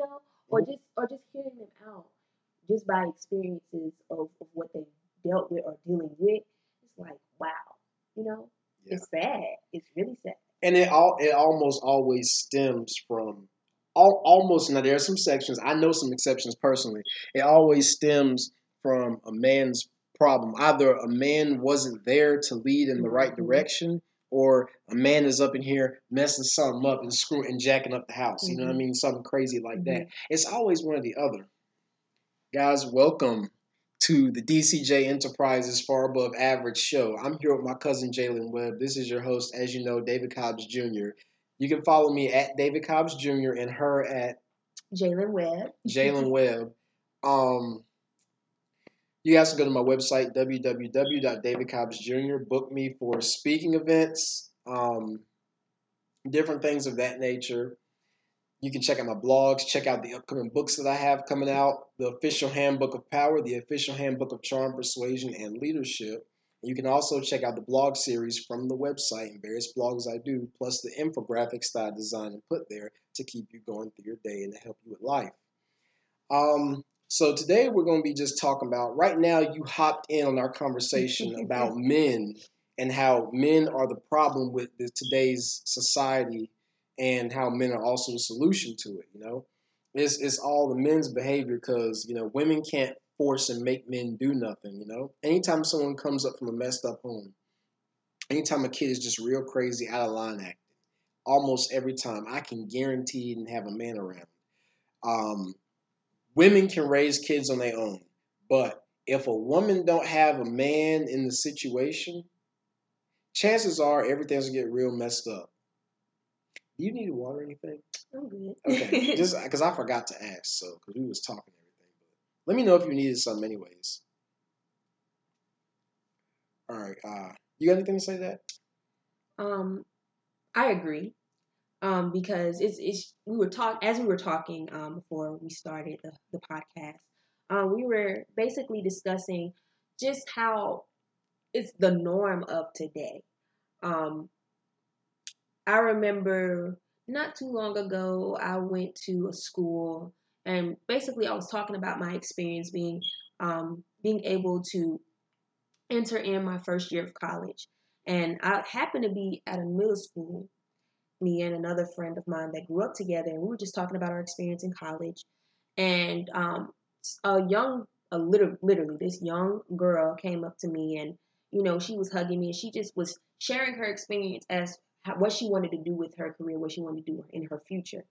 know, or just or just hearing them out, just by experiences of, of what they dealt with or dealing with. It's like wow, you know, yeah. it's sad. It's really sad. And it all it almost always stems from all, almost now there are some sections i know some exceptions personally it always stems from a man's problem either a man wasn't there to lead in the right mm-hmm. direction or a man is up in here messing something up and screwing and jacking up the house you know what i mm-hmm. mean something crazy like mm-hmm. that it's always one or the other guys welcome to the DCJ Enterprises Far Above Average show. I'm here with my cousin Jaylen Webb. This is your host, as you know, David Cobbs Jr. You can follow me at David Cobbs Jr. and her at Jaylen Webb. Jaylen Webb. Um, you guys can go to my website, www.davidcobbsjr. Book me for speaking events, um, different things of that nature. You can check out my blogs, check out the upcoming books that I have coming out the official handbook of power, the official handbook of charm, persuasion, and leadership. You can also check out the blog series from the website and various blogs I do, plus the infographics that I design and put there to keep you going through your day and to help you with life. Um, so today we're going to be just talking about right now you hopped in on our conversation about men and how men are the problem with the, today's society and how men are also the solution to it, you know. It's, it's all the men's behavior because, you know, women can't force and make men do nothing, you know? Anytime someone comes up from a messed up home, anytime a kid is just real crazy, out of line acting, almost every time, I can guarantee and have a man around. Um, women can raise kids on their own, but if a woman don't have a man in the situation, chances are everything's gonna get real messed up. Do you need water or anything? I'm good. Okay, just because I forgot to ask, so because we was talking everything. But let me know if you needed some, anyways. All right. Uh, you got anything to say to that? Um, I agree. Um, because it's it's we were talk as we were talking um before we started the, the podcast. Um, we were basically discussing just how it's the norm of today. Um, I remember not too long ago, I went to a school and basically I was talking about my experience being um, being able to enter in my first year of college. And I happened to be at a middle school, me and another friend of mine that grew up together, and we were just talking about our experience in college. And um, a young, a little, literally, this young girl came up to me, and you know, she was hugging me, and she just was sharing her experience as how, what she wanted to do with her career, what she wanted to do in her future.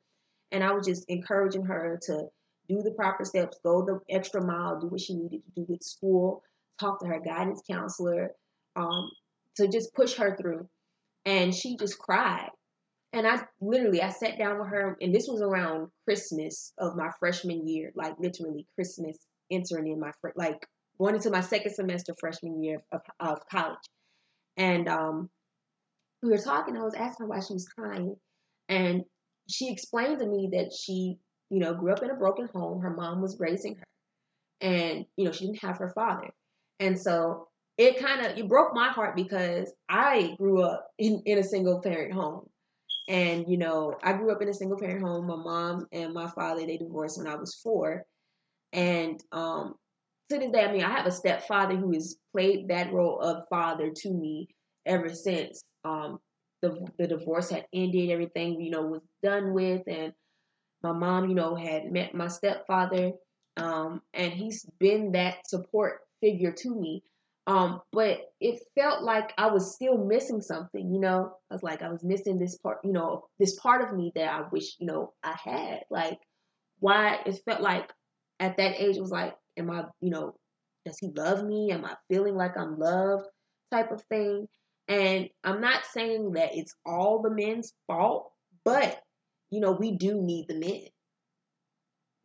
And I was just encouraging her to do the proper steps, go the extra mile, do what she needed to do with school, talk to her guidance counselor, um, to just push her through. And she just cried. And I literally, I sat down with her, and this was around Christmas of my freshman year, like literally Christmas, entering in my like going into my second semester freshman year of, of college. And um, we were talking. I was asking her why she was crying, and she explained to me that she, you know, grew up in a broken home. Her mom was raising her, and you know, she didn't have her father, and so it kind of it broke my heart because I grew up in in a single parent home, and you know, I grew up in a single parent home. My mom and my father they divorced when I was four, and um, to this day, I mean, I have a stepfather who has played that role of father to me ever since. Um, the the divorce had ended, everything you know was done with, and my mom, you know, had met my stepfather, um, and he's been that support figure to me. Um, but it felt like I was still missing something, you know. I was like, I was missing this part, you know, this part of me that I wish, you know, I had. Like, why it felt like at that age it was like, am I, you know, does he love me? Am I feeling like I'm loved? Type of thing. And I'm not saying that it's all the men's fault, but you know, we do need the men.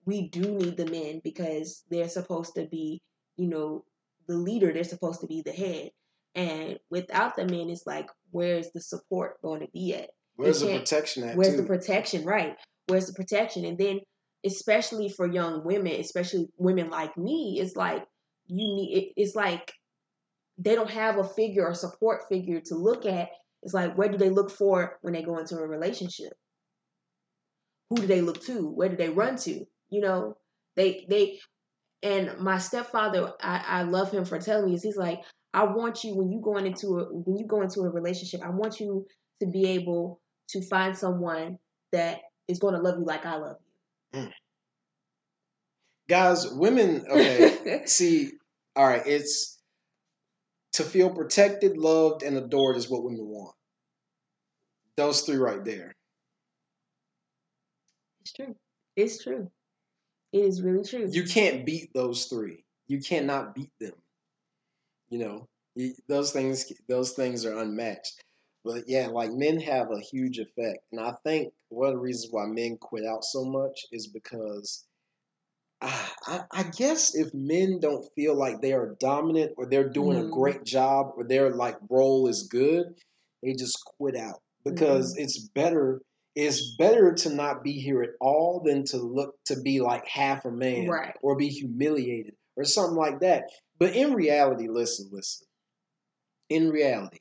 We do need the men because they're supposed to be, you know, the leader, they're supposed to be the head. And without the men, it's like, where's the support going to be at? Where's the protection at? Where's too? the protection? Right. Where's the protection? And then, especially for young women, especially women like me, it's like you need. It, it's like they don't have a figure or support figure to look at. It's like, where do they look for when they go into a relationship? who do they look to? Where do they run to? You know, they they and my stepfather, I, I love him for telling me is he's like, I want you when you going into a when you go into a relationship, I want you to be able to find someone that is going to love you like I love you. Mm. Guys, women, okay, see, all right, it's to feel protected, loved, and adored is what women want. Those three right there. It's true. It's true. It is really true. You can't beat those three. You cannot beat them. You know, those things. Those things are unmatched. But yeah, like men have a huge effect, and I think one of the reasons why men quit out so much is because I, I guess if men don't feel like they are dominant or they're doing mm-hmm. a great job or their like role is good, they just quit out because mm-hmm. it's better it's better to not be here at all than to look to be like half a man right. or be humiliated or something like that. But in reality, listen, listen. In reality,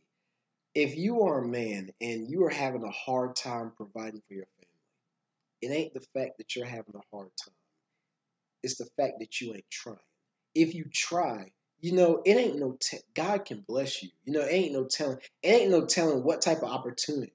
if you are a man and you are having a hard time providing for your family, it ain't the fact that you're having a hard time. It's the fact that you ain't trying. If you try, you know, it ain't no te- God can bless you. You know, it ain't no telling. It ain't no telling what type of opportunity.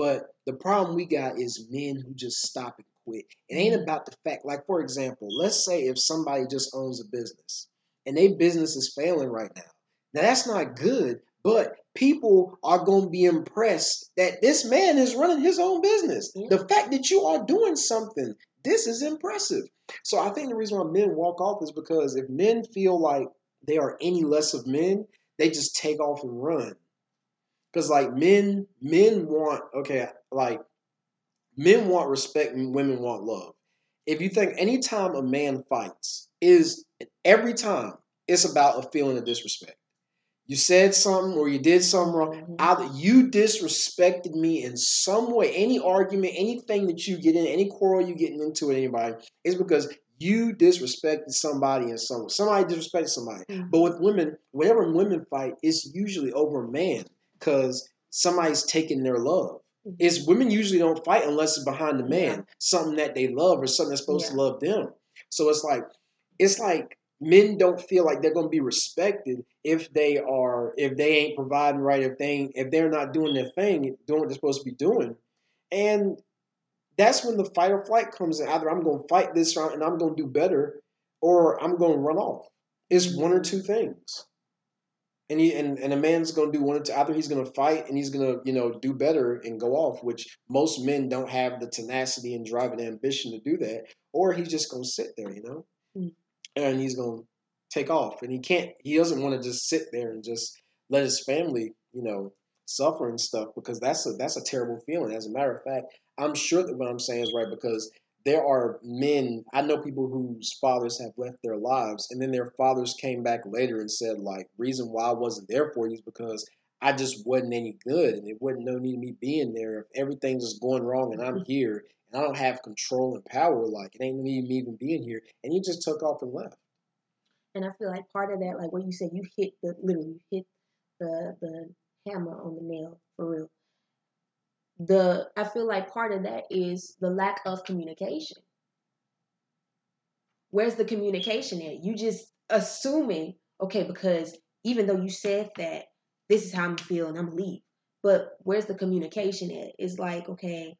But the problem we got is men who just stop and quit. It ain't mm-hmm. about the fact. Like for example, let's say if somebody just owns a business and their business is failing right now. Now that's not good. But people are going to be impressed that this man is running his own business. The fact that you are doing something, this is impressive. So I think the reason why men walk off is because if men feel like they are any less of men, they just take off and run. Because like men, men want okay, like men want respect and women want love. If you think anytime a man fights is every time it's about a feeling of disrespect you said something or you did something wrong. Mm-hmm. Either you disrespected me in some way, any argument, anything that you get in, any quarrel you getting into with anybody, is because you disrespected somebody in some somebody disrespected somebody. Mm-hmm. But with women, whenever women fight, it's usually over a man because somebody's taking their love. Mm-hmm. Is women usually don't fight unless it's behind the man, yeah. something that they love or something that's supposed yeah. to love them. So it's like it's like men don't feel like they're going to be respected if they are if they ain't providing right if they if they're not doing their thing doing what they're supposed to be doing and that's when the fight or flight comes in either i'm going to fight this round and i'm going to do better or i'm going to run off it's one or two things and he and, and a man's to do one or two either he's to fight and he's to you know do better and go off which most men don't have the tenacity and drive and ambition to do that or he's just to sit there you know mm-hmm and he's to take off. And he can't, he doesn't want to just sit there and just let his family, you know, suffer and stuff because that's a that's a terrible feeling. As a matter of fact, I'm sure that what I'm saying is right because there are men I know people whose fathers have left their lives and then their fathers came back later and said like reason why I wasn't there for you is because I just wasn't any good and it wasn't no need of me being there if everything's just going wrong and I'm mm-hmm. here and I don't have control and power. Like it ain't no even me even being here. And you just took off and left. And I feel like part of that, like what you said, you hit the literally hit the the hammer on the nail for real. The I feel like part of that is the lack of communication. Where's the communication at? You just assuming, okay, because even though you said that this is how I'm feeling, I'm leave. But where's the communication at? It's like, okay,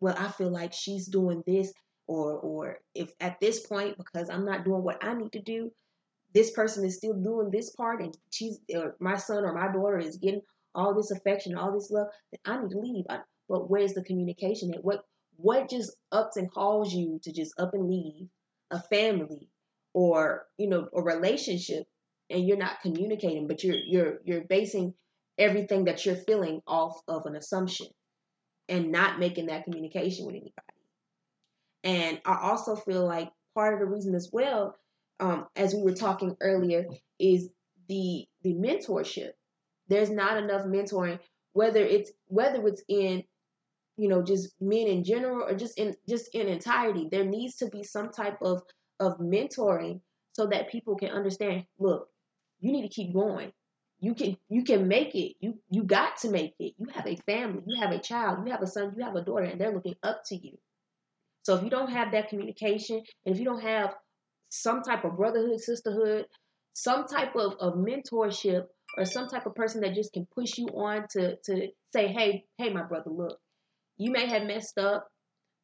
well, I feel like she's doing this, or or if at this point because I'm not doing what I need to do, this person is still doing this part, and she's or my son or my daughter is getting all this affection, all this love, then I need to leave. I, but where's the communication at? What what just ups and calls you to just up and leave a family or you know a relationship and you're not communicating but you're you're you're basing everything that you're feeling off of an assumption and not making that communication with anybody. And I also feel like part of the reason as well, um, as we were talking earlier, is the the mentorship. There's not enough mentoring, whether it's whether it's in you know just men in general or just in just in entirety. There needs to be some type of of mentoring so that people can understand. Look, you need to keep going. You can you can make it. You you got to make it. You have a family. You have a child. You have a son. You have a daughter and they're looking up to you. So if you don't have that communication, and if you don't have some type of brotherhood, sisterhood, some type of, of mentorship, or some type of person that just can push you on to to say, hey, hey, my brother, look, you may have messed up,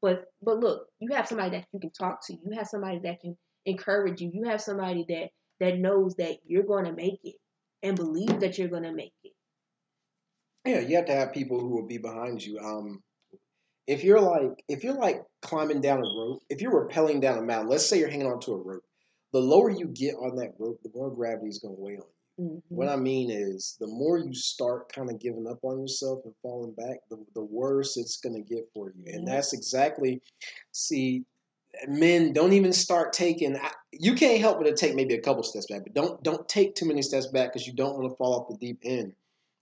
but but look, you have somebody that you can talk to. You have somebody that can encourage you. You have somebody that that knows that you're going to make it and believe that you're going to make it. Yeah, you have to have people who will be behind you. Um, if you're like if you're like climbing down a rope, if you're rappelling down a mountain, let's say you're hanging onto a rope, the lower you get on that rope, the more gravity is going to weigh on you. Mm-hmm. What I mean is, the more you start kind of giving up on yourself and falling back, the, the worse it's going to get for you. And that's exactly, see, men don't even start taking. You can't help but to take maybe a couple steps back, but don't don't take too many steps back because you don't want to fall off the deep end.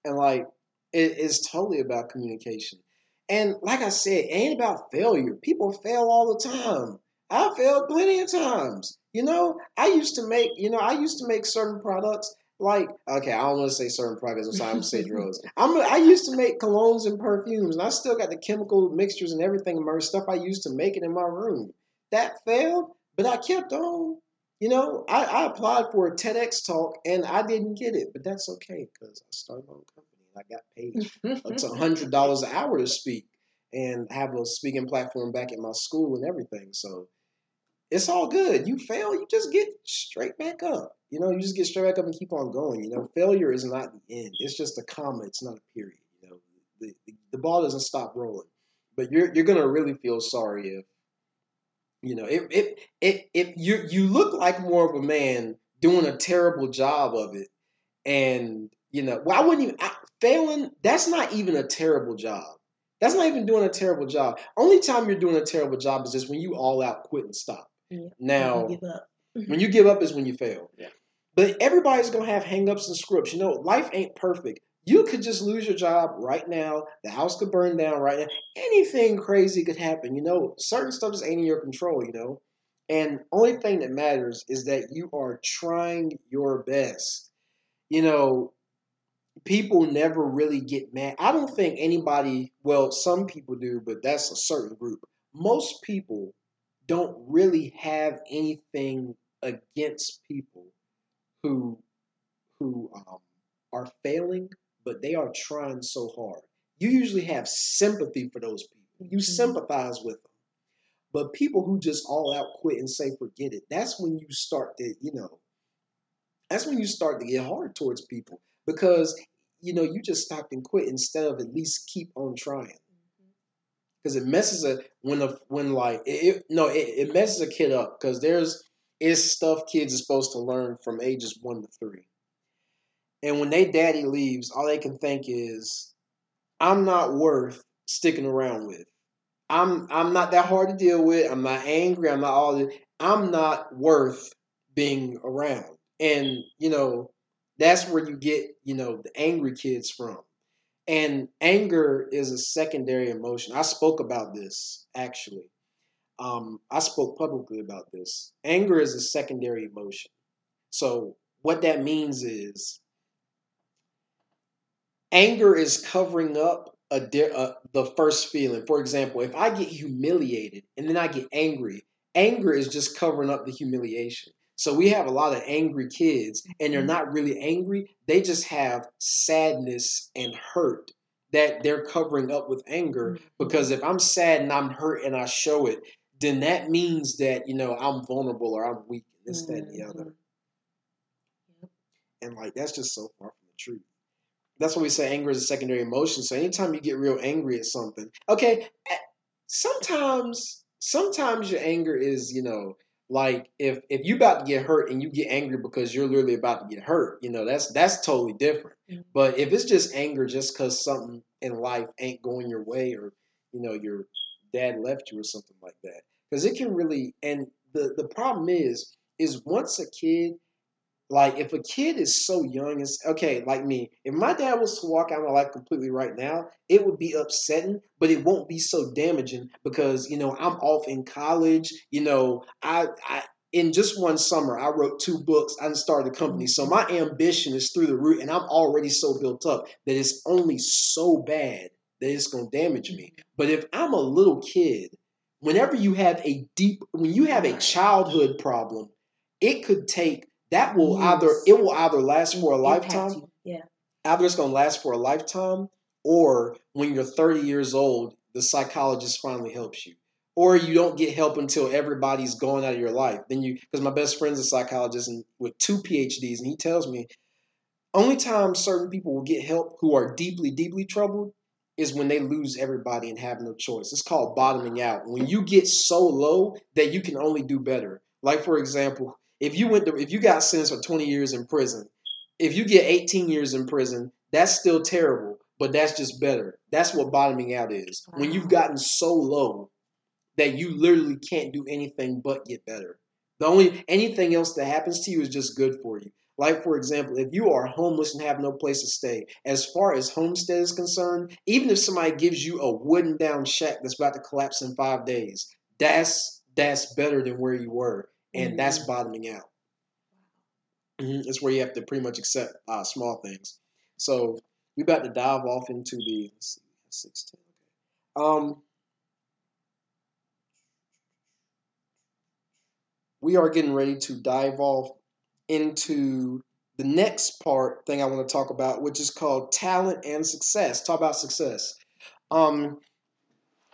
And like, it is totally about communication. And like I said, it ain't about failure. People fail all the time. I failed plenty of times. You know, I used to make, you know, I used to make certain products like, okay, I don't want to say certain products. I'm sorry, I'm say drugs. I'm, I used to make colognes and perfumes, and I still got the chemical mixtures and everything in my stuff I used to make it in my room. That failed, but I kept on. You know, I, I applied for a TEDx talk and I didn't get it, but that's okay because I started my own company and I got paid. it's a hundred dollars an hour to speak and have a speaking platform back at my school and everything. So it's all good. You fail, you just get straight back up. You know, you just get straight back up and keep on going. You know, failure is not the end. It's just a comma. It's not a period. You know, the, the, the ball doesn't stop rolling. But you're you're gonna really feel sorry if you know if if if, you you look like more of a man doing a terrible job of it, and you know, well, I wouldn't even I, failing. That's not even a terrible job. That's not even doing a terrible job. Only time you're doing a terrible job is just when you all out quit and stop. Yeah. Now, when you, when you give up is when you fail. Yeah. But everybody's gonna have hangups and scripts. You know, life ain't perfect. You could just lose your job right now. The house could burn down right now. Anything crazy could happen. You know, certain stuff just ain't in your control. You know, and only thing that matters is that you are trying your best. You know, people never really get mad. I don't think anybody. Well, some people do, but that's a certain group. Most people don't really have anything against people who who um, are failing, but they are trying so hard. You usually have sympathy for those people. You mm-hmm. sympathize with them. But people who just all out quit and say forget it, that's when you start to, you know, that's when you start to get hard towards people because you know you just stopped and quit instead of at least keep on trying because it messes a when a when like it, it no it, it messes a kid up because there's is stuff kids are supposed to learn from ages one to three, and when they daddy leaves, all they can think is, "I'm not worth sticking around with. I'm I'm not that hard to deal with. I'm not angry. I'm not all. This. I'm not worth being around." And you know that's where you get you know the angry kids from and anger is a secondary emotion. I spoke about this actually. Um, I spoke publicly about this. Anger is a secondary emotion. So, what that means is anger is covering up a, a, the first feeling. For example, if I get humiliated and then I get angry, anger is just covering up the humiliation. So we have a lot of angry kids, and they're mm-hmm. not really angry. They just have sadness and hurt that they're covering up with anger. Mm-hmm. Because if I'm sad and I'm hurt and I show it, then that means that, you know, I'm vulnerable or I'm weak, and this, that, and the other. Mm-hmm. And like, that's just so far from the truth. That's why we say anger is a secondary emotion. So anytime you get real angry at something, okay, sometimes, sometimes your anger is, you know, like if if you about to get hurt and you get angry because you're literally about to get hurt, you know, that's that's totally different. Mm-hmm. But if it's just anger just because something in life ain't going your way or you know your dad left you or something like that, because it can really and the the problem is is once a kid like if a kid is so young, it's okay. Like me, if my dad was to walk out of my life completely right now, it would be upsetting, but it won't be so damaging because you know I'm off in college. You know, I, I in just one summer I wrote two books. I started a company, so my ambition is through the roof, and I'm already so built up that it's only so bad that it's gonna damage me. But if I'm a little kid whenever you have a deep, when you have a childhood problem, it could take that will either it will either last for a lifetime. Yeah. either it's to last for a lifetime, or when you're 30 years old, the psychologist finally helps you. Or you don't get help until everybody's gone out of your life. Then you, because my best friend's a psychologist and with two PhDs, and he tells me only time certain people will get help who are deeply, deeply troubled is when they lose everybody and have no choice. It's called bottoming out. When you get so low that you can only do better. Like for example, if you went to, if you got sentenced for 20 years in prison, if you get 18 years in prison, that's still terrible, but that's just better. That's what bottoming out is. When you've gotten so low that you literally can't do anything but get better. The only anything else that happens to you is just good for you. Like for example, if you are homeless and have no place to stay, as far as homestead is concerned, even if somebody gives you a wooden down shack that's about to collapse in five days, that's that's better than where you were, and that's Mhm. bottoming out. Mhm, It's where you have to pretty much accept uh, small things. So we about to dive off into the let's see, sixteen. Okay. Um, we are getting ready to dive off into the next part thing I want to talk about, which is called talent and success. Talk about success. Um,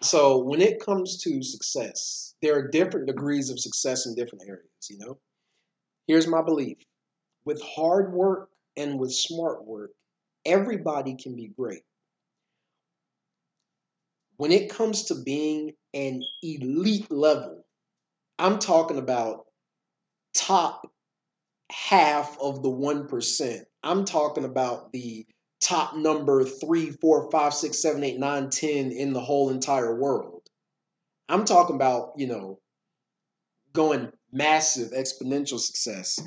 so when it comes to success, there are different degrees of success in different areas. You know, here's my belief: with hard work and with smart work, everybody can be great. When it comes to being an elite level, I'm talking about top half of the 1%. I'm talking about the top number three, four, five, six, seven, eight, nine, ten in the whole entire world. I'm talking about, you know, going massive exponential success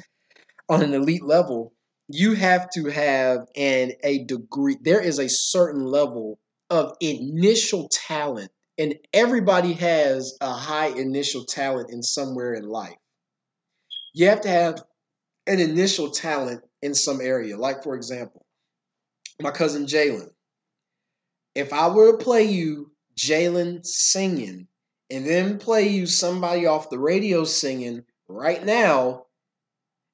on an elite level. You have to have an a degree. There is a certain level of initial talent, and everybody has a high initial talent in somewhere in life. You have to have an initial talent in some area. Like, for example, my cousin Jaylen. If I were to play you Jaylen singing and then play you somebody off the radio singing right now,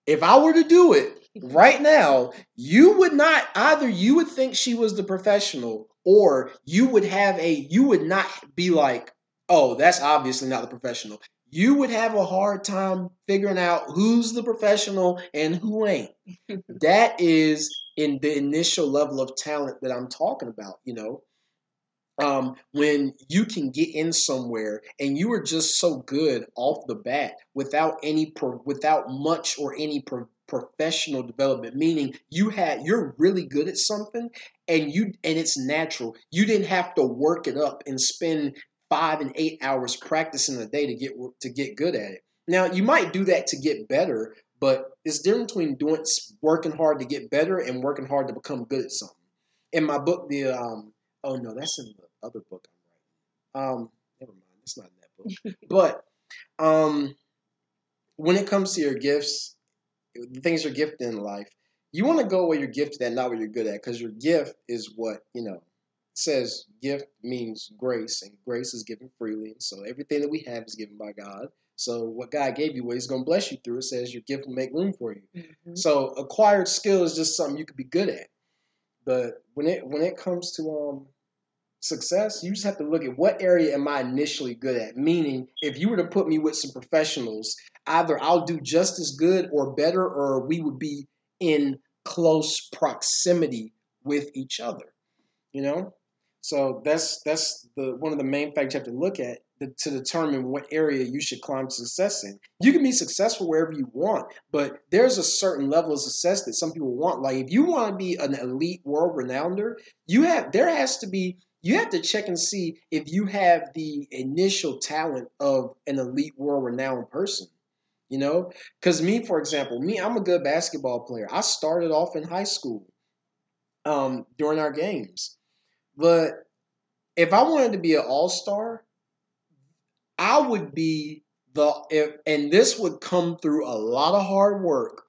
if I were to do it right now, you would not either you would think she was the professional or you would have a you would not be like, "Oh, that's obviously not the professional." You would have a hard time figuring out who's the professional and who ain't. that is in the initial level of talent that I'm talking about, you know. Um, when you can get in somewhere and you are just so good off the bat without any pro, without much or any pro, professional development, meaning you had you're really good at something and you and it's natural. You didn't have to work it up and spend five and eight hours practicing a day to get to get good at it. Now you might do that to get better, but it's different between doing working hard to get better and working hard to become good at something. In my book, the um, oh no, that's in the other book I'm writing. Um, never mind, it's not in that book. but um, when it comes to your gifts, the things you're gifted in life, you want to go where you're gifted at, not where you're good at, because your gift is what you know says gift means grace, and grace is given freely. And so everything that we have is given by God. So what God gave you, what He's going to bless you through, it says your gift will make room for you. Mhm. So acquired skill is just something you could be good at. But when it when it comes to um success, you just have to look at what area am I initially good at. Meaning, if you were to put me with some professionals, either I'll do just as good or better, or we would be in close proximity with each other. You know, so that's that's the one of the main factors you have to look at to, to determine what area you should climb success in. You can be successful wherever you want, but there's a certain level of success that some people want. Like if you want to be an elite world renounder, you have there has to be you have to check and see if you have the initial talent of an elite world renowned person. You know, because me, for example, me, I'm a good basketball player. I started off in high school um, during our games, but if I wanted to be an all star, I would be the if, and this would come through a lot of hard work.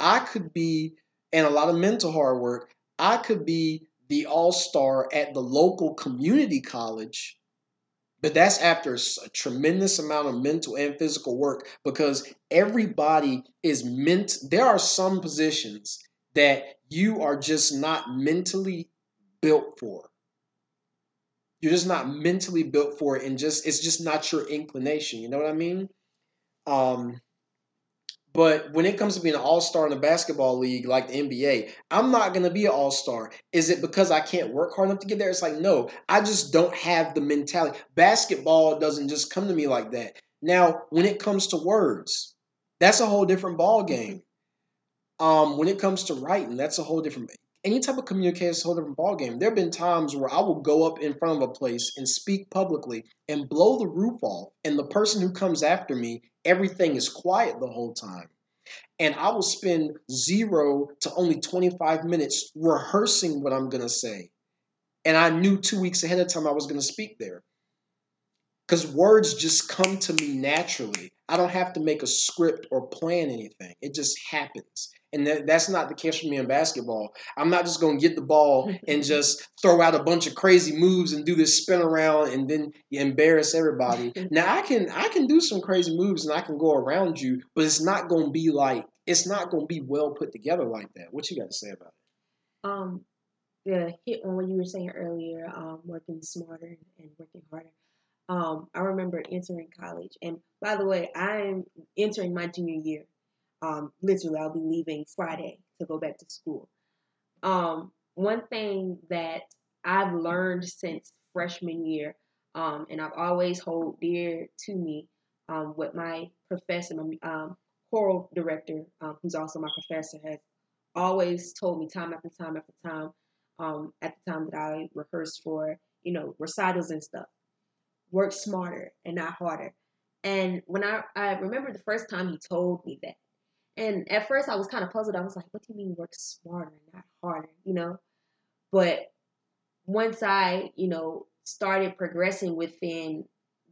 I could be and a lot of mental hard work. I could be the all star at the local community college But that's after a tremendous amount of mental and physical work because everybody is meant. There are some positions that you are just not mentally built for. You're just not mentally built for it, and just it's just not your inclination. You know what I mean? Um, but when it comes to being an all star in a basketball league like the NBA, I'm not going to be an all star. Is it because I can't work hard enough to get there? It's like, no, I just don't have the mentality. Basketball doesn't just come to me like that. Now, when it comes to words, that's a whole different ball game. Um, when it comes to writing, that's a whole different. Any type of communication is a whole different ballgame. There have been times where I will go up in front of a place and speak publicly and blow the roof off, and the person who comes after me everything is quiet the whole time. And I will spend zero to only 25 minutes rehearsing what I'm going to say. And I knew two weeks ahead of time I was going to speak there. Because words just come to me naturally. I don't have to make a script or plan anything, it just happens. And that, that's not the case for me in basketball. I'm not just going to get the ball and just throw out a bunch of crazy moves and do this spin around and then embarrass everybody. now I can I can do some crazy moves and I can go around you, but it's not going to be like it's not going to be well put together like that. What you got to say about it? Um, the hit on what you were saying earlier, um, working smarter and working harder. Um, I remember entering college, and by the way, I'm entering my junior year um, literally, I'll be leaving Friday to go back to school. Um, one thing that I've learned since freshman year, um, and I've always hold dear to me, um, what my professor, my um, choral director, who's also my professor, has always told me time after time after time, at the time that I rehearsed for, you know, recitals and stuff. Work smarter and not harder. And when I, I remember the first time he told me that, and at first I was kind of puzzled. I was like, what do you mean work smarter, not harder, you know? But once I, you know, started progressing within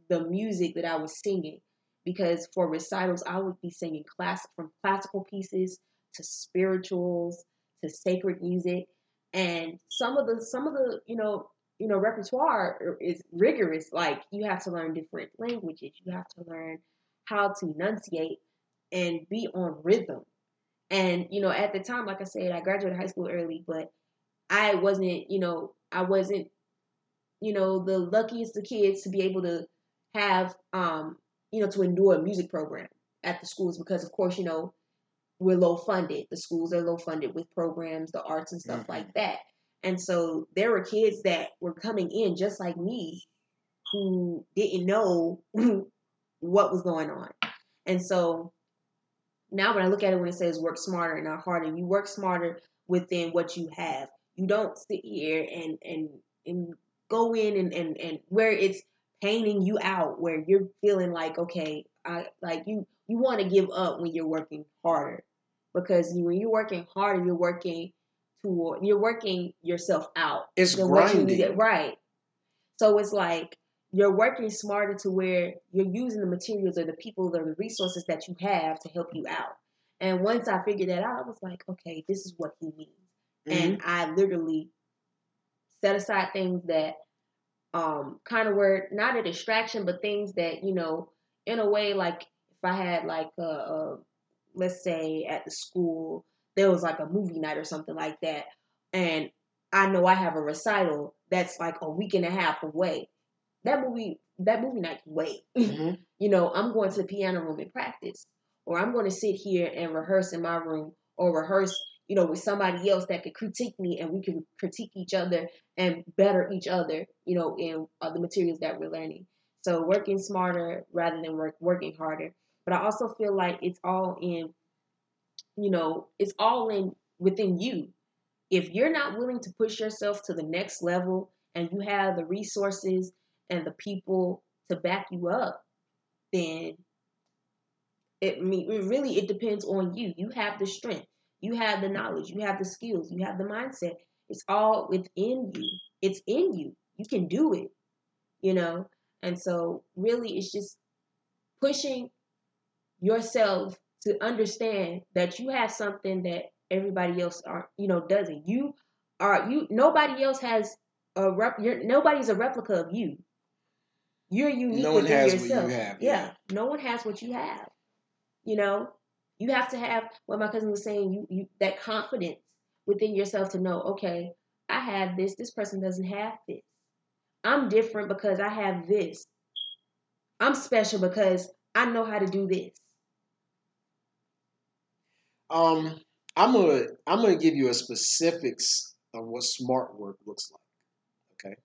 the music that I was singing, because for recitals, I would be singing class from classical pieces to spirituals to sacred music. And some of the some of the, you know, you know, repertoire is rigorous. Like you have to learn different languages. You have to learn how to enunciate and be on rhythm. And, you know, at the time, like I said, I graduated high school early, but I wasn't, you know, I wasn't, you know, the luckiest of kids to be able to have, um, you know, to endure a music program at the schools because, of course, you know, we're low funded. The schools are low funded with programs, the arts and stuff mm-hmm. like that. And so there were kids that were coming in just like me who didn't know what was going on. And so now when I look at it when it says work smarter and not harder, you work smarter within what you have. You don't sit here and and and go in and and, and where it's painting you out, where you're feeling like okay, I like you you want to give up when you're working harder because when you're working harder, you're working toward you're working yourself out. It's grinding, right? So it's like you're working smarter to where you're using the materials or the people or the resources that you have to help you out. And once I figured that out, I was like, okay, this is what he means. Mm-hmm. And I literally set aside things that um kind of were not a distraction, but things that, you know, in a way, like if I had like a, a let's say at the school, there was like a movie night or something like that. And I know I have a recital that's like a week and a half away that movie that movie night can wait. Mm-hmm. you know, I'm going to the piano room and practice, or I'm going to sit here and rehearse in my room, or rehearse, you know, with somebody else that could critique me, and we can critique each other and better each other, you know, in uh, the materials that we're learning. So working smarter rather than work working harder. But I also feel like it's all in, you know, it's all in within you. If you're not willing to push yourself to the next level and you have the resources and the people to back you up, then it, really it depends on you. You have the strength, you have the knowledge, you have the skills, you have the mindset. It's all within you. It's in you. You can do it, you know. And so, really, it's just pushing yourself to understand that you have something that everybody else are, you know, doesn't. You are you. Nobody else has a rep. You're, nobody's a replica of you. You're unique no one within has yourself. what you have. Yeah. no one has what you have. You know, you have to have what my cousin was saying. You, you that confidence within yourself to know, okay, I have this. This person doesn't have this. I'm different because I have this. I'm special because I know how to do this. Um, I'm gonna I'm gonna give you a specifics of what smart work looks like. Okay,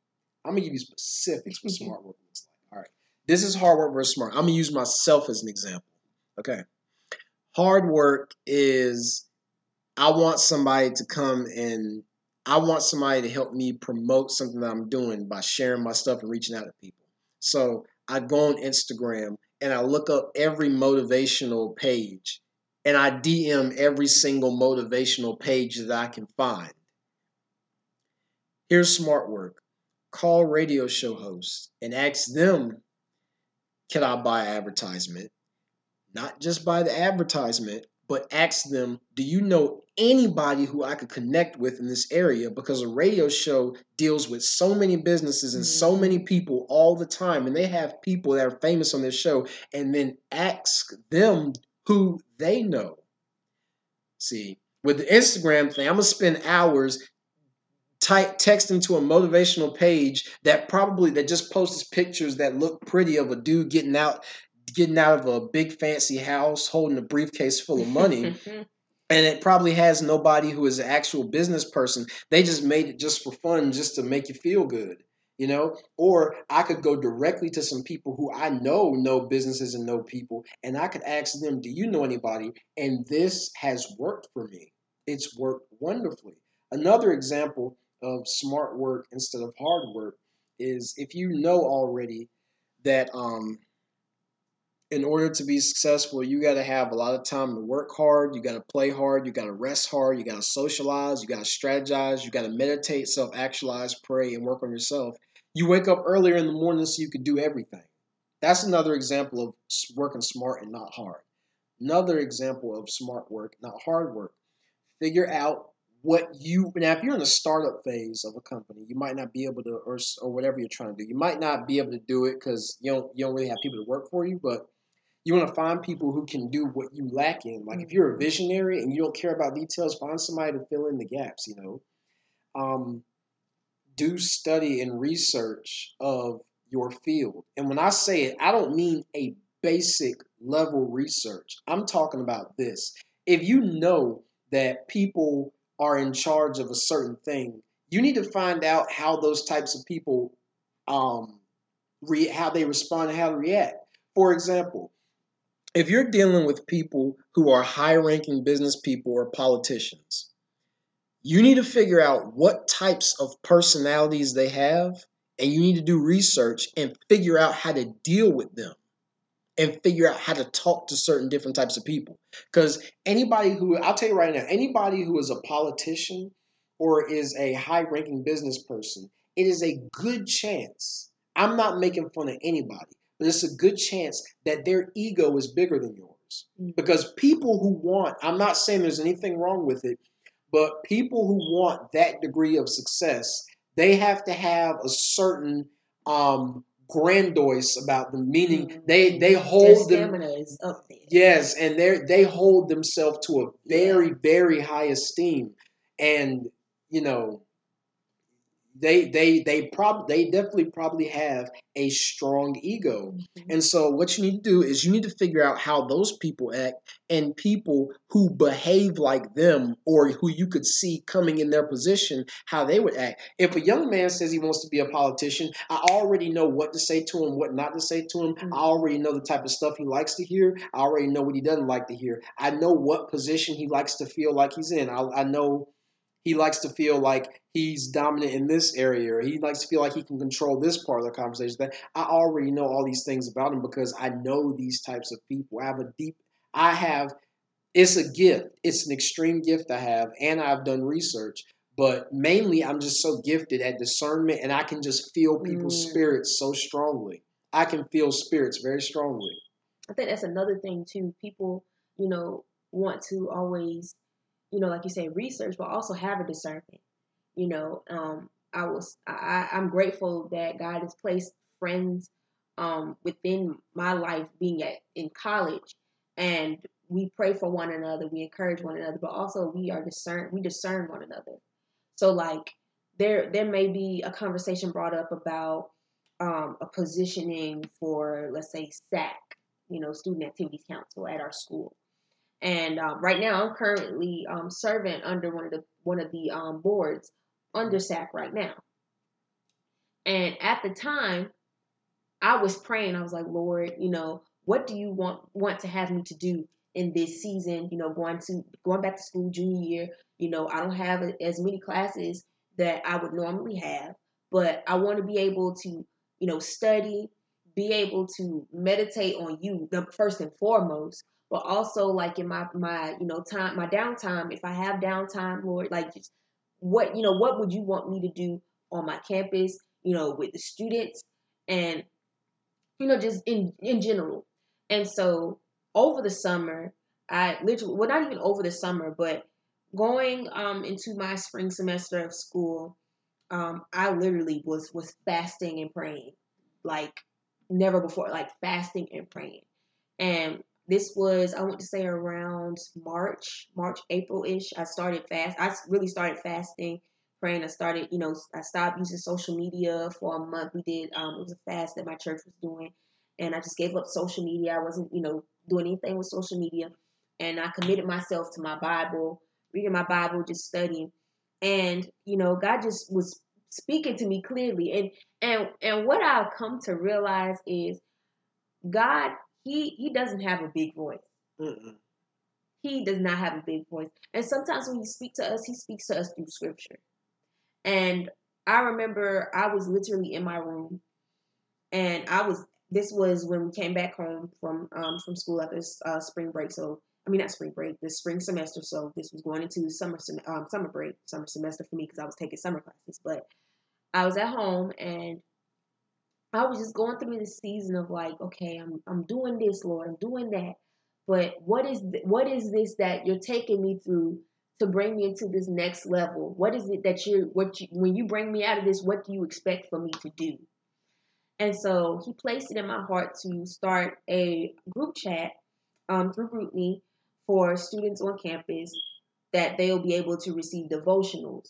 I'm gonna give you specifics what smart work looks like. All right, this is hard work versus smart. I'm gonna use myself as an example. Okay, hard work is I want somebody to come and I want somebody to help me promote something that I'm doing by sharing my stuff and reaching out to people. So I go on Instagram and I look up every motivational page and I DM every single motivational page that I can find. Here's smart work call radio show hosts and ask them, can I buy advertisement? Not just buy the advertisement, but ask them, do you know anybody who I could connect with in this area? Because a radio show deals with so many businesses and so many mm-hmm. people all the time, and they have people that are famous on their show, and then ask them who they know. See, with the Instagram thing, I'm gonna spend hours type texting to a motivational page that probably that just posts pictures that look pretty of a dude getting out getting out of a big fancy house holding a briefcase full of money. and it probably has nobody who is an actual business person. They just made it just for fun, just to make you feel good, you know? Or I could go directly to some people who I know know businesses and know people, and I could ask them, Do you know anybody? And this has worked for me. It's worked wonderfully. Another example of smart work instead of hard work is if you know already that um, in order to be successful, you got to have a lot of time to work hard. You got to play hard. You got to rest hard. You got to socialize. You got to strategize. You got to meditate, self actualize, pray, and work on yourself. You wake up earlier in the morning so you can do everything. That's another example of working smart and not hard. Another example of smart work, not hard work. Figure out what you now if you're in the startup phase of a company you might not be able to or, or whatever you're trying to do you might not be able to do it because you don't you don't really have people to work for you but you want to find people who can do what you lack in. Like if you're a visionary and you don't care about details, find somebody to fill in the gaps. You know, um, do study and research of your field. And when I say it, I don't mean a basic level research. I'm talking about this. If you know that people are in charge of a certain thing, you need to find out how those types of people, um, re- how they respond and how they react. For example, if you're dealing with people who are high ranking business people or politicians, you need to figure out what types of personalities they have, and you need to do research and figure out how to deal with them and figure out how to talk to certain different types of people. Because anybody who, I'll tell you right now, anybody who is a politician or is a high ranking business person, it is a good chance. I'm not making fun of anybody but it's a good chance that their ego is bigger than yours. Mm-hmm. Because people who want, I'm not saying there's anything wrong with it, but people who want that degree of success, they have to have a certain um, grandiose about them, meaning mm-hmm. they they hold Their them. Is up there. Yes, and they they hold themselves to a very very high esteem, and you know they they they prob they definitely probably have a strong ego. Mm-hmm. And so what you need to do is you need to figure out how those people act and people who behave like them or who you could see coming in their position how they would act. If a young man says he wants to be a politician, I already know what to say to him, what not to say to him. Mm-hmm. I already know the type of stuff he likes to hear. I already know what he doesn't like to hear. I know what position he likes to feel like he's in. I, I know he likes to feel like he's dominant in this area or he likes to feel like he can control this part of the conversation that i already know all these things about him because i know these types of people. I have a deep i have it's a gift. It's an extreme gift i have and i've done research but mainly i'm just so gifted at discernment and i can just feel people's mm. spirits so strongly. I can feel spirits very strongly. I think that's another thing too. People you know want to always you know, like you say, research, but also have a discernment. You know, um, I was I, I'm grateful that God has placed friends um, within my life being at in college, and we pray for one another, we encourage one another, but also we are discern we discern one another. So like there there may be a conversation brought up about um, a positioning for let's say SAC, you know, Student Activities Council at our school. And um, right now, I'm currently um, serving under one of the one of the um, boards under SAC right now. And at the time, I was praying. I was like, Lord, you know, what do you want want to have me to do in this season? You know, going to going back to school junior year. You know, I don't have as many classes that I would normally have, but I want to be able to, you know, study, be able to meditate on you the first and foremost, but also like in my my you know time my downtime. If I have downtime, Lord, like what you know, what would you want me to do on my campus? You know, with the students and you know just in in general. And so over the summer, I literally well not even over the summer, but going um into my spring semester of school, um, I literally was was fasting and praying like never before, like fasting and praying. And this was I want to say around March, March, April ish. I started fast. I really started fasting, praying. I started, you know, I stopped using social media for a month. We did um, it was a fast that my church was doing, and I just gave up social media. I wasn't, you know, doing anything with social media, and I committed myself to my Bible, reading my Bible, just studying, and you know, God just was speaking to me clearly, and and and what I've come to realize is God he he doesn't have a big voice. Mm-mm. He does not have a big voice. And sometimes when he speaks to us, he speaks to us through scripture. And I remember I was literally in my room and I was this was when we came back home from um, from school after this uh, spring break. So I mean not spring break, the spring semester. So this was going into summer um, summer break, summer semester for me because I was taking summer classes. But I was at home and I was just going through this season of like, okay, I'm I'm doing this, Lord, I'm doing that, but what is th- what is this that you're taking me through to bring me into this next level? What is it that you're what you when you bring me out of this? What do you expect for me to do? And so he placed it in my heart to start a group chat um, through GroupMe for students on campus that they'll be able to receive devotionals,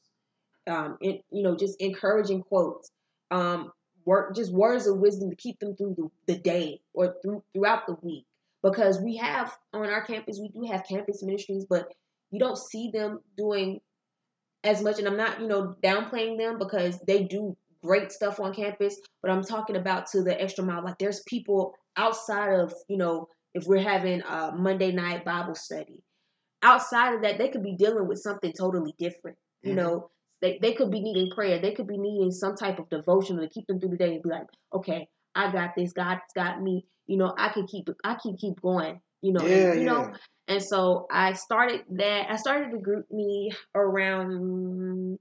um, and, you know, just encouraging quotes. Um, work just words of wisdom to keep them through the, the day or through throughout the week. Because we have on our campus we do have campus ministries but you don't see them doing as much. And i'm not you know downplaying them because they do great stuff on campus but i'm talking about to the extra mile. Like there's people outside of you know if we're having a monday night bible study outside of that they could be dealing with something totally different you mm-hmm. know they, they could be needing prayer. They could be needing some type of devotion to keep them through the day and be like, okay, I got this. God's got me. You know, I can keep I can keep going. You know, yeah, and, you yeah. know. And so I started that. I started the GroupMe around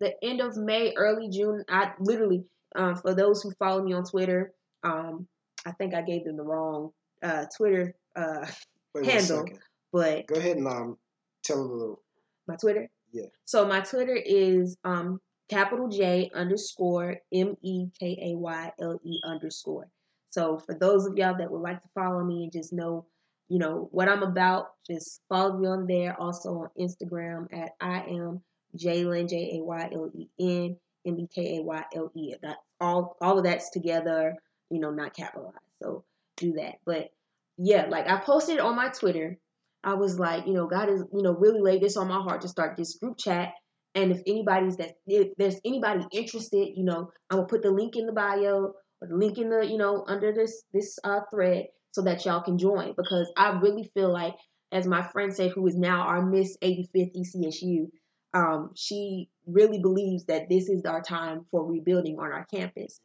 the end of May, early June. I literally, um, for those who follow me on Twitter, um, I think I gave them the wrong uh, Twitter uh, handle. But go ahead and um, tell them my Twitter. Yeah. So my Twitter is um capital J underscore M E K A Y L E underscore. So for those of y'all that would like to follow me and just know, you know, what I'm about, just follow me on there. Also on Instagram at I am Jaylen J A Y L E N M E K A Y L E. All all of that's together, you know, not capitalized. So do that. But yeah, like I posted on my Twitter I was like, you know, God has, you know, really laid this on my heart to start this group chat. And if anybody's that, if there's anybody interested, you know, I'm gonna put the link in the bio or the link in the, you know, under this this uh, thread so that y'all can join because I really feel like, as my friend said, who is now our Miss 85th ECSU, um, she really believes that this is our time for rebuilding on our campus.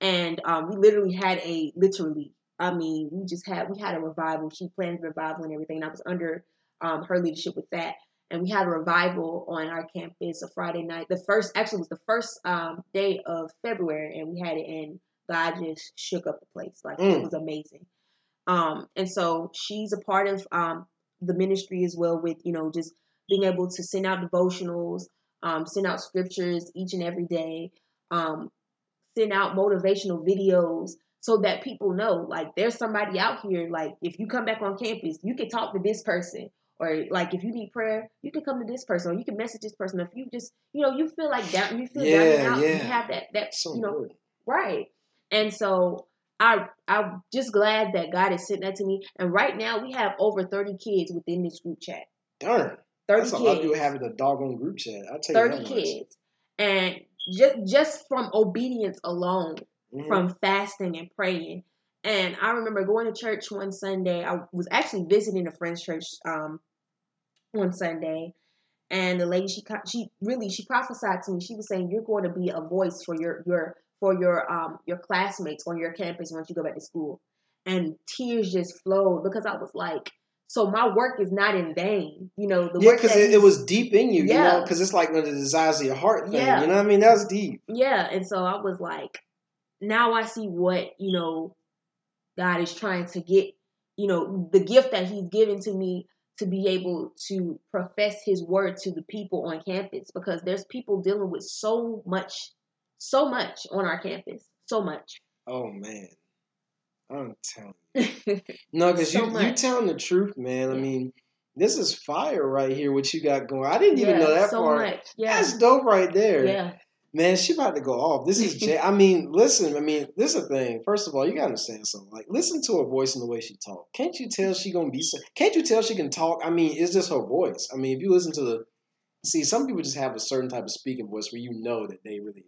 And um, we literally had a literally I mean, we just had we had a revival. She planned revival and everything. And I was under um, her leadership with that, and we had a revival on our campus a Friday night. The first actually was the first um, day of February, and we had it, and God just shook up the place. Like mm. it was amazing. Um, and so she's a part of um, the ministry as well, with you know just being able to send out devotionals, um, send out scriptures each and every day, um, send out motivational videos so that people know like there's somebody out here like if you come back on campus you can talk to this person or like if you need prayer you can come to this person or you can message this person if you just you know you feel like down you feel Yeah, down and out yeah. you have that that So you know good. right and so I I'm just glad that God has sent that to me and right now we have over 30 kids within this group chat Darn. 30 That's a lot of people having a doggone group chat. I'll tell you 30 that much. kids and just just from obedience alone Mhm. from fasting and praying. And I remember going to church one Sunday. I was actually visiting a friend's church um, one Sunday, and the lady she she really she prophesied to me. She was saying, "You're going to be a voice for your your for your um your classmates on your campus once you go back to school." And tears just flowed because I was like, "So my work is not in vain." You know, the yeah, because it, it was deep in you, you know, Yeah. because it's like one of the desires of your heart thing. Yeah. You know what I mean? That's deep. Yeah, and so I was like, now I see what, you know, God is trying to get, you know, the gift that He's given to me to be able to profess His word to the people on campus because there's people dealing with so much, so much on our campus. So much. Oh man, I'm telling you. No, because So you you much. telling the truth, man. I mean, this is fire right here. What you got going? I didn't even yeah, know that so part. much. Yeah. That's dope right there. Yeah. Man, she about to go off. This is Jay. I mean, listen. I mean, this is the thing. First of all, you gotta understand something. Like, listen to her voice and the way she talk. Can't you tell she gonna be? so- Can't you tell she can talk? I mean, it's just her voice. I mean, if you listen to the, see, some people just have a certain type of speaking voice where you know that they really,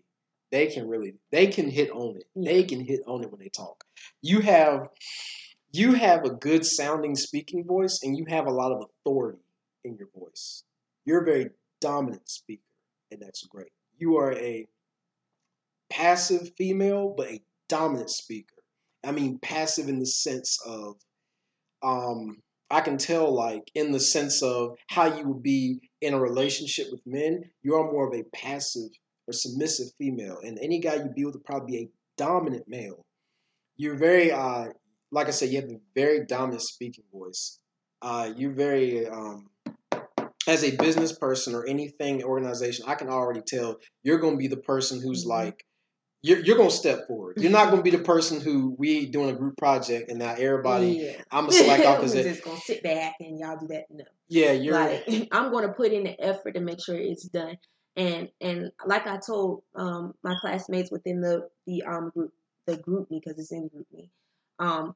they can really, they can hit on it. They can hit on it when they talk. You have, you have a good sounding speaking voice, and you have a lot of authority in your voice. You're a very dominant speaker, and that's great. You are a passive female, but a dominant speaker. I mean, passive in the sense of, um, I can tell, like, in the sense of how you would be in a relationship with men, you are more of a passive or submissive female. And any guy you be with would probably be a dominant male. You're very, uh, like I said, you have a very dominant speaking voice. Uh, you're very, um, as a business person or anything organization, I can already tell you're going to be the person who's Mhm. like, you're, you're going to step forward. You're not going to be the person who we doing a group project and now everybody, yeah. I'm a slack We're just gonna sit back and y'all do that. No. yeah, you're, like I'm going to put in the effort to make sure it's done. And and like I told um my classmates within the the um group the GroupMe because it's in GroupMe, um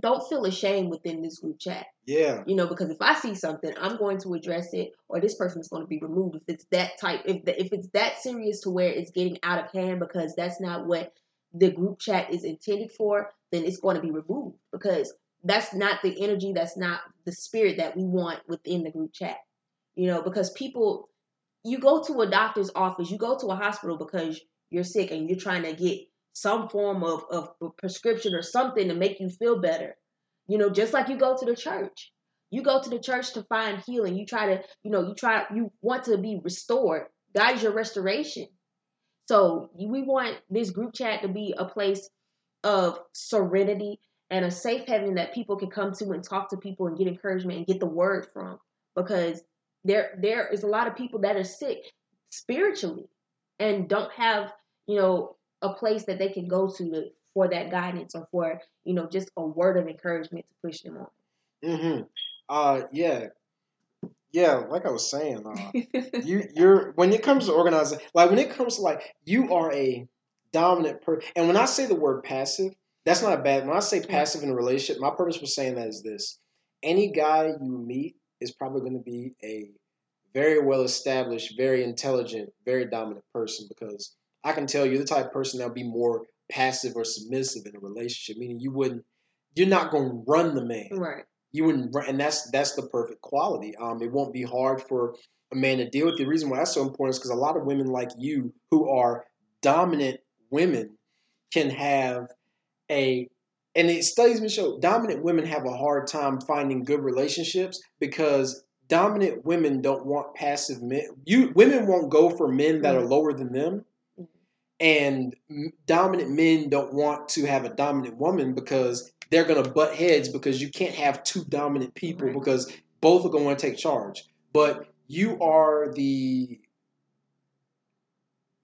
don't feel ashamed within this group chat. yeah, You know, because if I see something, I'm going to address it, or this person is going to be removed if it's that type. If the, if it's that serious to where it's getting out of hand, because that's not what the group chat is intended for, then it's going to be removed because that's not the energy, that's not the spirit that we want within the group chat. You know, because people, you go to a doctor's office, you go to a hospital because you're sick and you're trying to get some form of, of prescription or something to make you feel better. You know, just like you go to the church. You go to the church to find healing. You try to, you know, you try, you want to be restored. God is your restoration. So we want this group chat to be a place of serenity and a safe haven that people can come to and talk to people and get encouragement and get the word from. Because there there is a lot of people that are sick spiritually and don't have, you know, a place that they can go to, for that guidance or for, you know, just a word of encouragement to push them on. hmm uh, yeah, yeah, like I was saying, uh, you you're when it comes to organizing like when it comes to like you are a dominant person and when i say the word passive that's not bad when i say passive in a relationship my purpose for saying that is this. Any guy you meet is probably going to be a very well established very intelligent very dominant person because i can tell you the type of person that would be more passive or submissive in a relationship meaning you wouldn't you're not going to run the man right. you wouldn't run, and that's that's the perfect quality. Um, it won't be hard for a man to deal with. The reason why that's so important is because a lot of women like you who are dominant women can have a and it studies been show dominant women have a hard time finding good relationships because dominant women don't want passive men. You women won't go for men that are lower than them. And dominant men don't want to have a dominant woman because they're gonna butt heads because you can't have two dominant people Right. because both are want to take charge. But you are the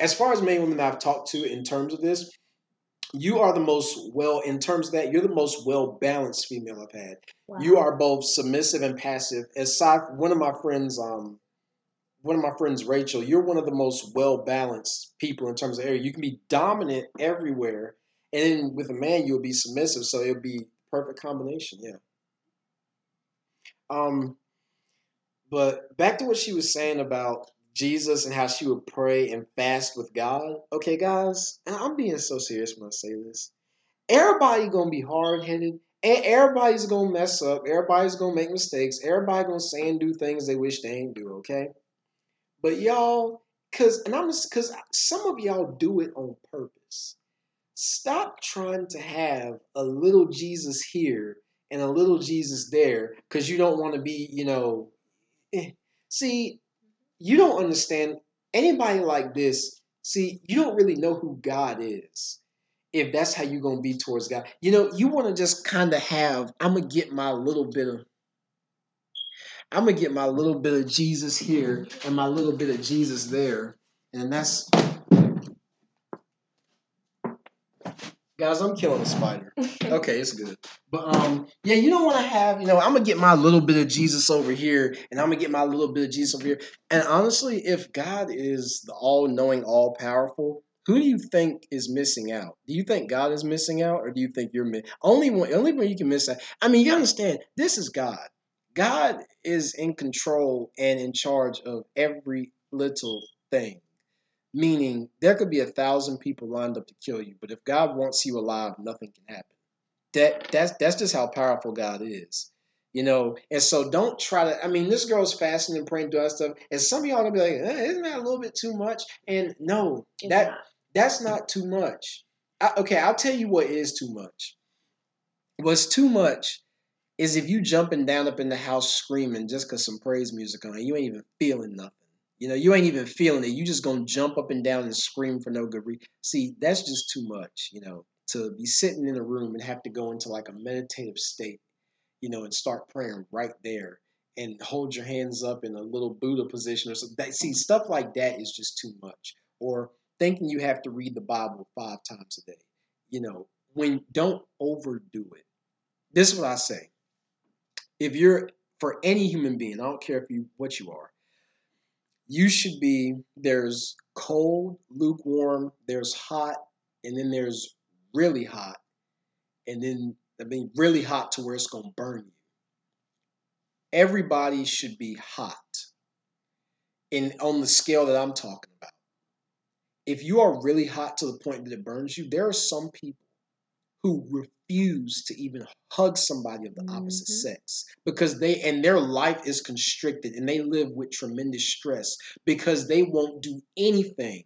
as far as many women I've talked to in terms of this, you are the most well in terms of that. You're the most well balanced female I've had. Wow. You are both submissive and passive. Aside, one of my friends, um, one of my friends, Rachel, you're one of the most well balanced people in terms of area. You can be dominant everywhere, and then with a man, you'll be submissive. So it'll be perfect combination. Yeah. Um, but back to what she was saying about Jesus and how she would pray and fast with God. Okay, guys, and I'm being so serious when I say this. Everybody gonna be hard headed, and everybody's gonna mess up. Everybody's gonna make mistakes. Everybody gonna say and do things they wish they ain't do. Okay, but y'all, cause and I'm just cause some of y'all do it on purpose. Stop trying to have a little Jesus here and a little Jesus there because you don't want to be, you know. Eh. See, you don't understand anybody like this. See, you don't really know who God is. If that's how you're gonna be towards God, you know, you want to just kind of have. I'm gonna get my little bit of. I'm gonna get my little bit of Jesus here and my little bit of Jesus there, and that's. Guys, I'm killing a spider. Okay, it's good. But um, yeah, you don't want to have, you know, I'm gonna get my little bit of Jesus over here, and I'm gonna get my little bit of Jesus over here. And honestly, if God is the all-knowing, all-powerful, who do you think is missing out? Do you think God is missing out, or do you think you're mi- only one? Only one you can miss out. I mean, you understand, this is God. God is in control and in charge of every little thing. Meaning, there could be a thousand people lined up to kill you, but if God wants you alive, nothing can happen. That that's that's just how powerful God is, you know. And so, don't try to. I mean, this girl's fasting and praying, doing stuff, and some of y'all gonna be like, eh, "Isn't that a little bit too much?" And no, It's that not. that's not too much. I, okay, I'll tell you what is too much. What's too much is if you jumping down up in the house screaming just cause some praise music on, you ain't even feeling nothing. You know, you ain't even feeling it. You just gonna jump up and down and scream for no good reason. See, that's just too much. You know, to be sitting in a room and have to go into like a meditative state, you know, and start praying right there and hold your hands up in a little Buddha position or something. That, see, stuff like that is just too much. Or thinking you have to read the Bible five times a day. You know, when don't overdo it. This is what I say. If you're for any human being, I don't care if you what you are, you should be there's cold, lukewarm, there's hot, and then there's really hot, and then I mean really hot to where it's gonna burn you. Everybody should be hot. In on the scale that I'm talking about. If you are really hot to the point that it burns you, there are some people who refuse to even hug somebody of the opposite Mhm. sex because they and their life is constricted and they live with tremendous stress because they won't do anything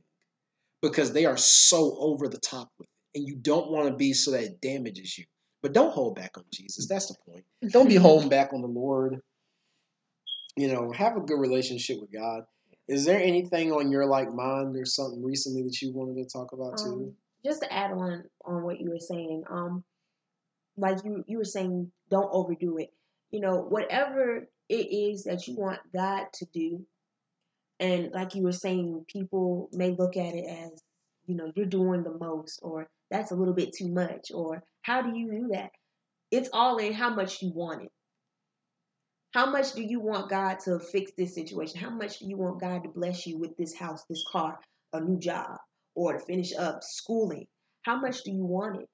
because they are so over the top with it. And you don't want to be so that it damages you. But don't hold back on jesus. That's the point. Don't be holding back on the lord. You know have a good relationship with god. Is there anything on your like mind? Or something recently that you wanted to talk about too? Um, just to add on on what you were saying, um, like you you were saying, don't overdo it. You know, whatever it is that you want God to do, and like you were saying, people may look at it as, you know, you're doing the most, or that's a little bit too much, or how do you do that? It's all in how much you want it. How much do you want God to fix this situation? How much do you want God to bless you with this house, this car, a new job, or to finish up schooling? How much do you want it?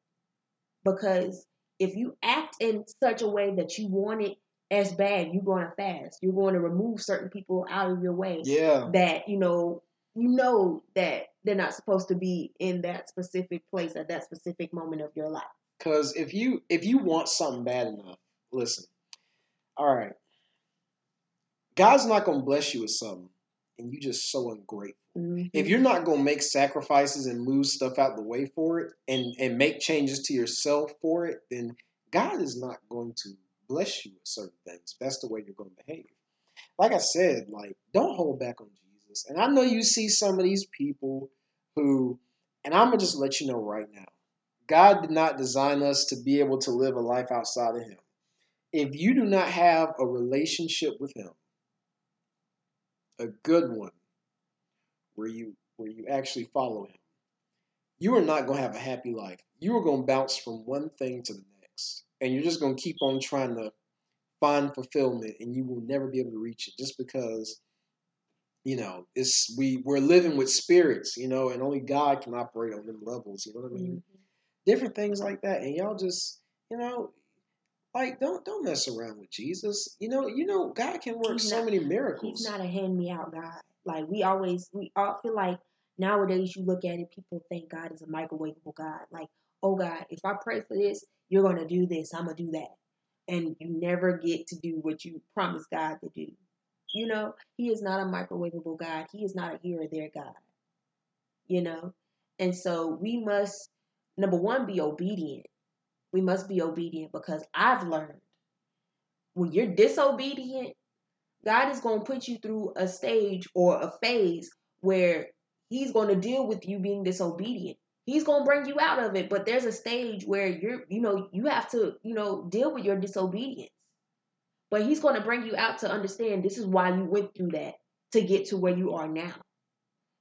Because if you act in such a way that you want it as bad, you're going to fast. You're going to remove certain people out of your way yeah that, you know, you know that they're not supposed to be in that specific place at that specific moment of your life. Because if you if you want something bad enough, listen. All right, God's not gonna bless you with something, and you just so ungrateful. Mhm. If you're not gonna make sacrifices and move stuff out the way for it, and and make changes to yourself for it, then God is not going to bless you with certain things. That's the way you're gonna behave. Like I said, like don't hold back on Jesus. And I know you see some of these people who, and I'm gonna just let you know right now. God did not design us to be able to live a life outside of Him. If you do not have a relationship with Him, a good one, where you where you actually follow Him, you are not going to have a happy life. You are going to bounce from one thing to the next. And you're just going to keep on trying to find fulfillment and you will never be able to reach it just because you know it's we we're living with spirits you know and only god can operate on them levels you know what i mean mm-hmm. different things like that and y'all just you know like don't don't mess around with jesus you know you know god can work he's so not, many miracles he's not a hand me out god like we always we all feel like nowadays you look at it people think god is a microwavable god like oh god if i pray for this you're gonna do this i'm gonna do that and you never get to do what you promised God to do. You know, He is not a microwavable God. He is not a here or there God. You know, and so we must number one be obedient. We must be obedient because I've learned. When you're disobedient, God is going to put you through a stage or a phase where He's going to deal with you being disobedient. He's going to bring you out of it but there's a stage where you're you know you have to you know deal with your disobedience. But he's going to bring you out to understand this is why you went through that to get to where you are now.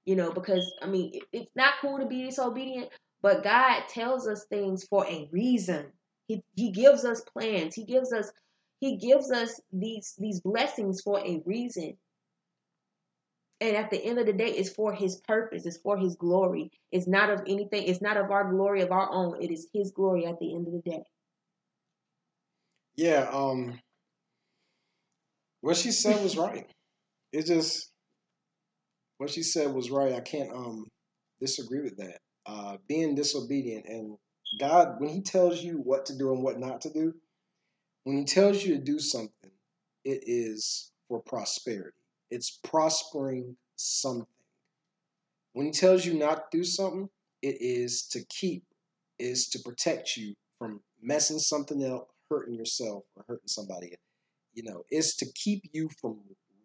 You know because i mean it, it's not cool to be disobedient but god tells us things for a reason he, he gives us plans he gives us he gives us these these blessings for a reason and at the end of the day, it's for his purpose, it's for his glory. It's not of anything, it's not of our glory of our own. It is his glory at the end of the day. Yeah, um what she said was right. It just what she said was right. I can't um disagree with that. Uh being disobedient and God when he tells you what to do and what not to do, when he tells you to do something, it is for prosperity it's prospering something. When he tells you not to do something, it is to keep, is to protect you from messing something up, hurting yourself, or hurting somebody. You know, it's to keep you from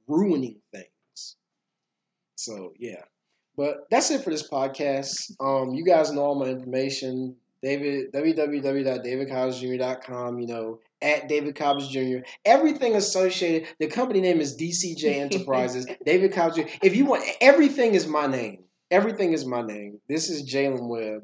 ruining things. So yeah. But that's it for this podcast. Um, you guys know all my information. David www.davidcobbsjr.com. You know, at David Cobbs Jr. Everything associated. The company name is DCJ Enterprises. David Cobbs Jr. If you want, everything is my name. Everything is my name. This is Jaylen Webb.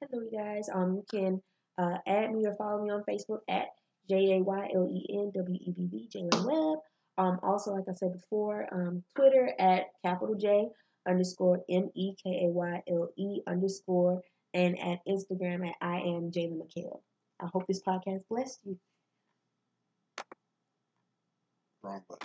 Hello, you guys. Um, you can uh, add me or follow me on Facebook at J A Y L E N W E B B Jaylen Webb. Um, also, like I said before, um, Twitter at capital J underscore M E K A Y L E underscore and at Instagram at I am Jaylen Mekayle. I hope this podcast blessed you. Wrong button.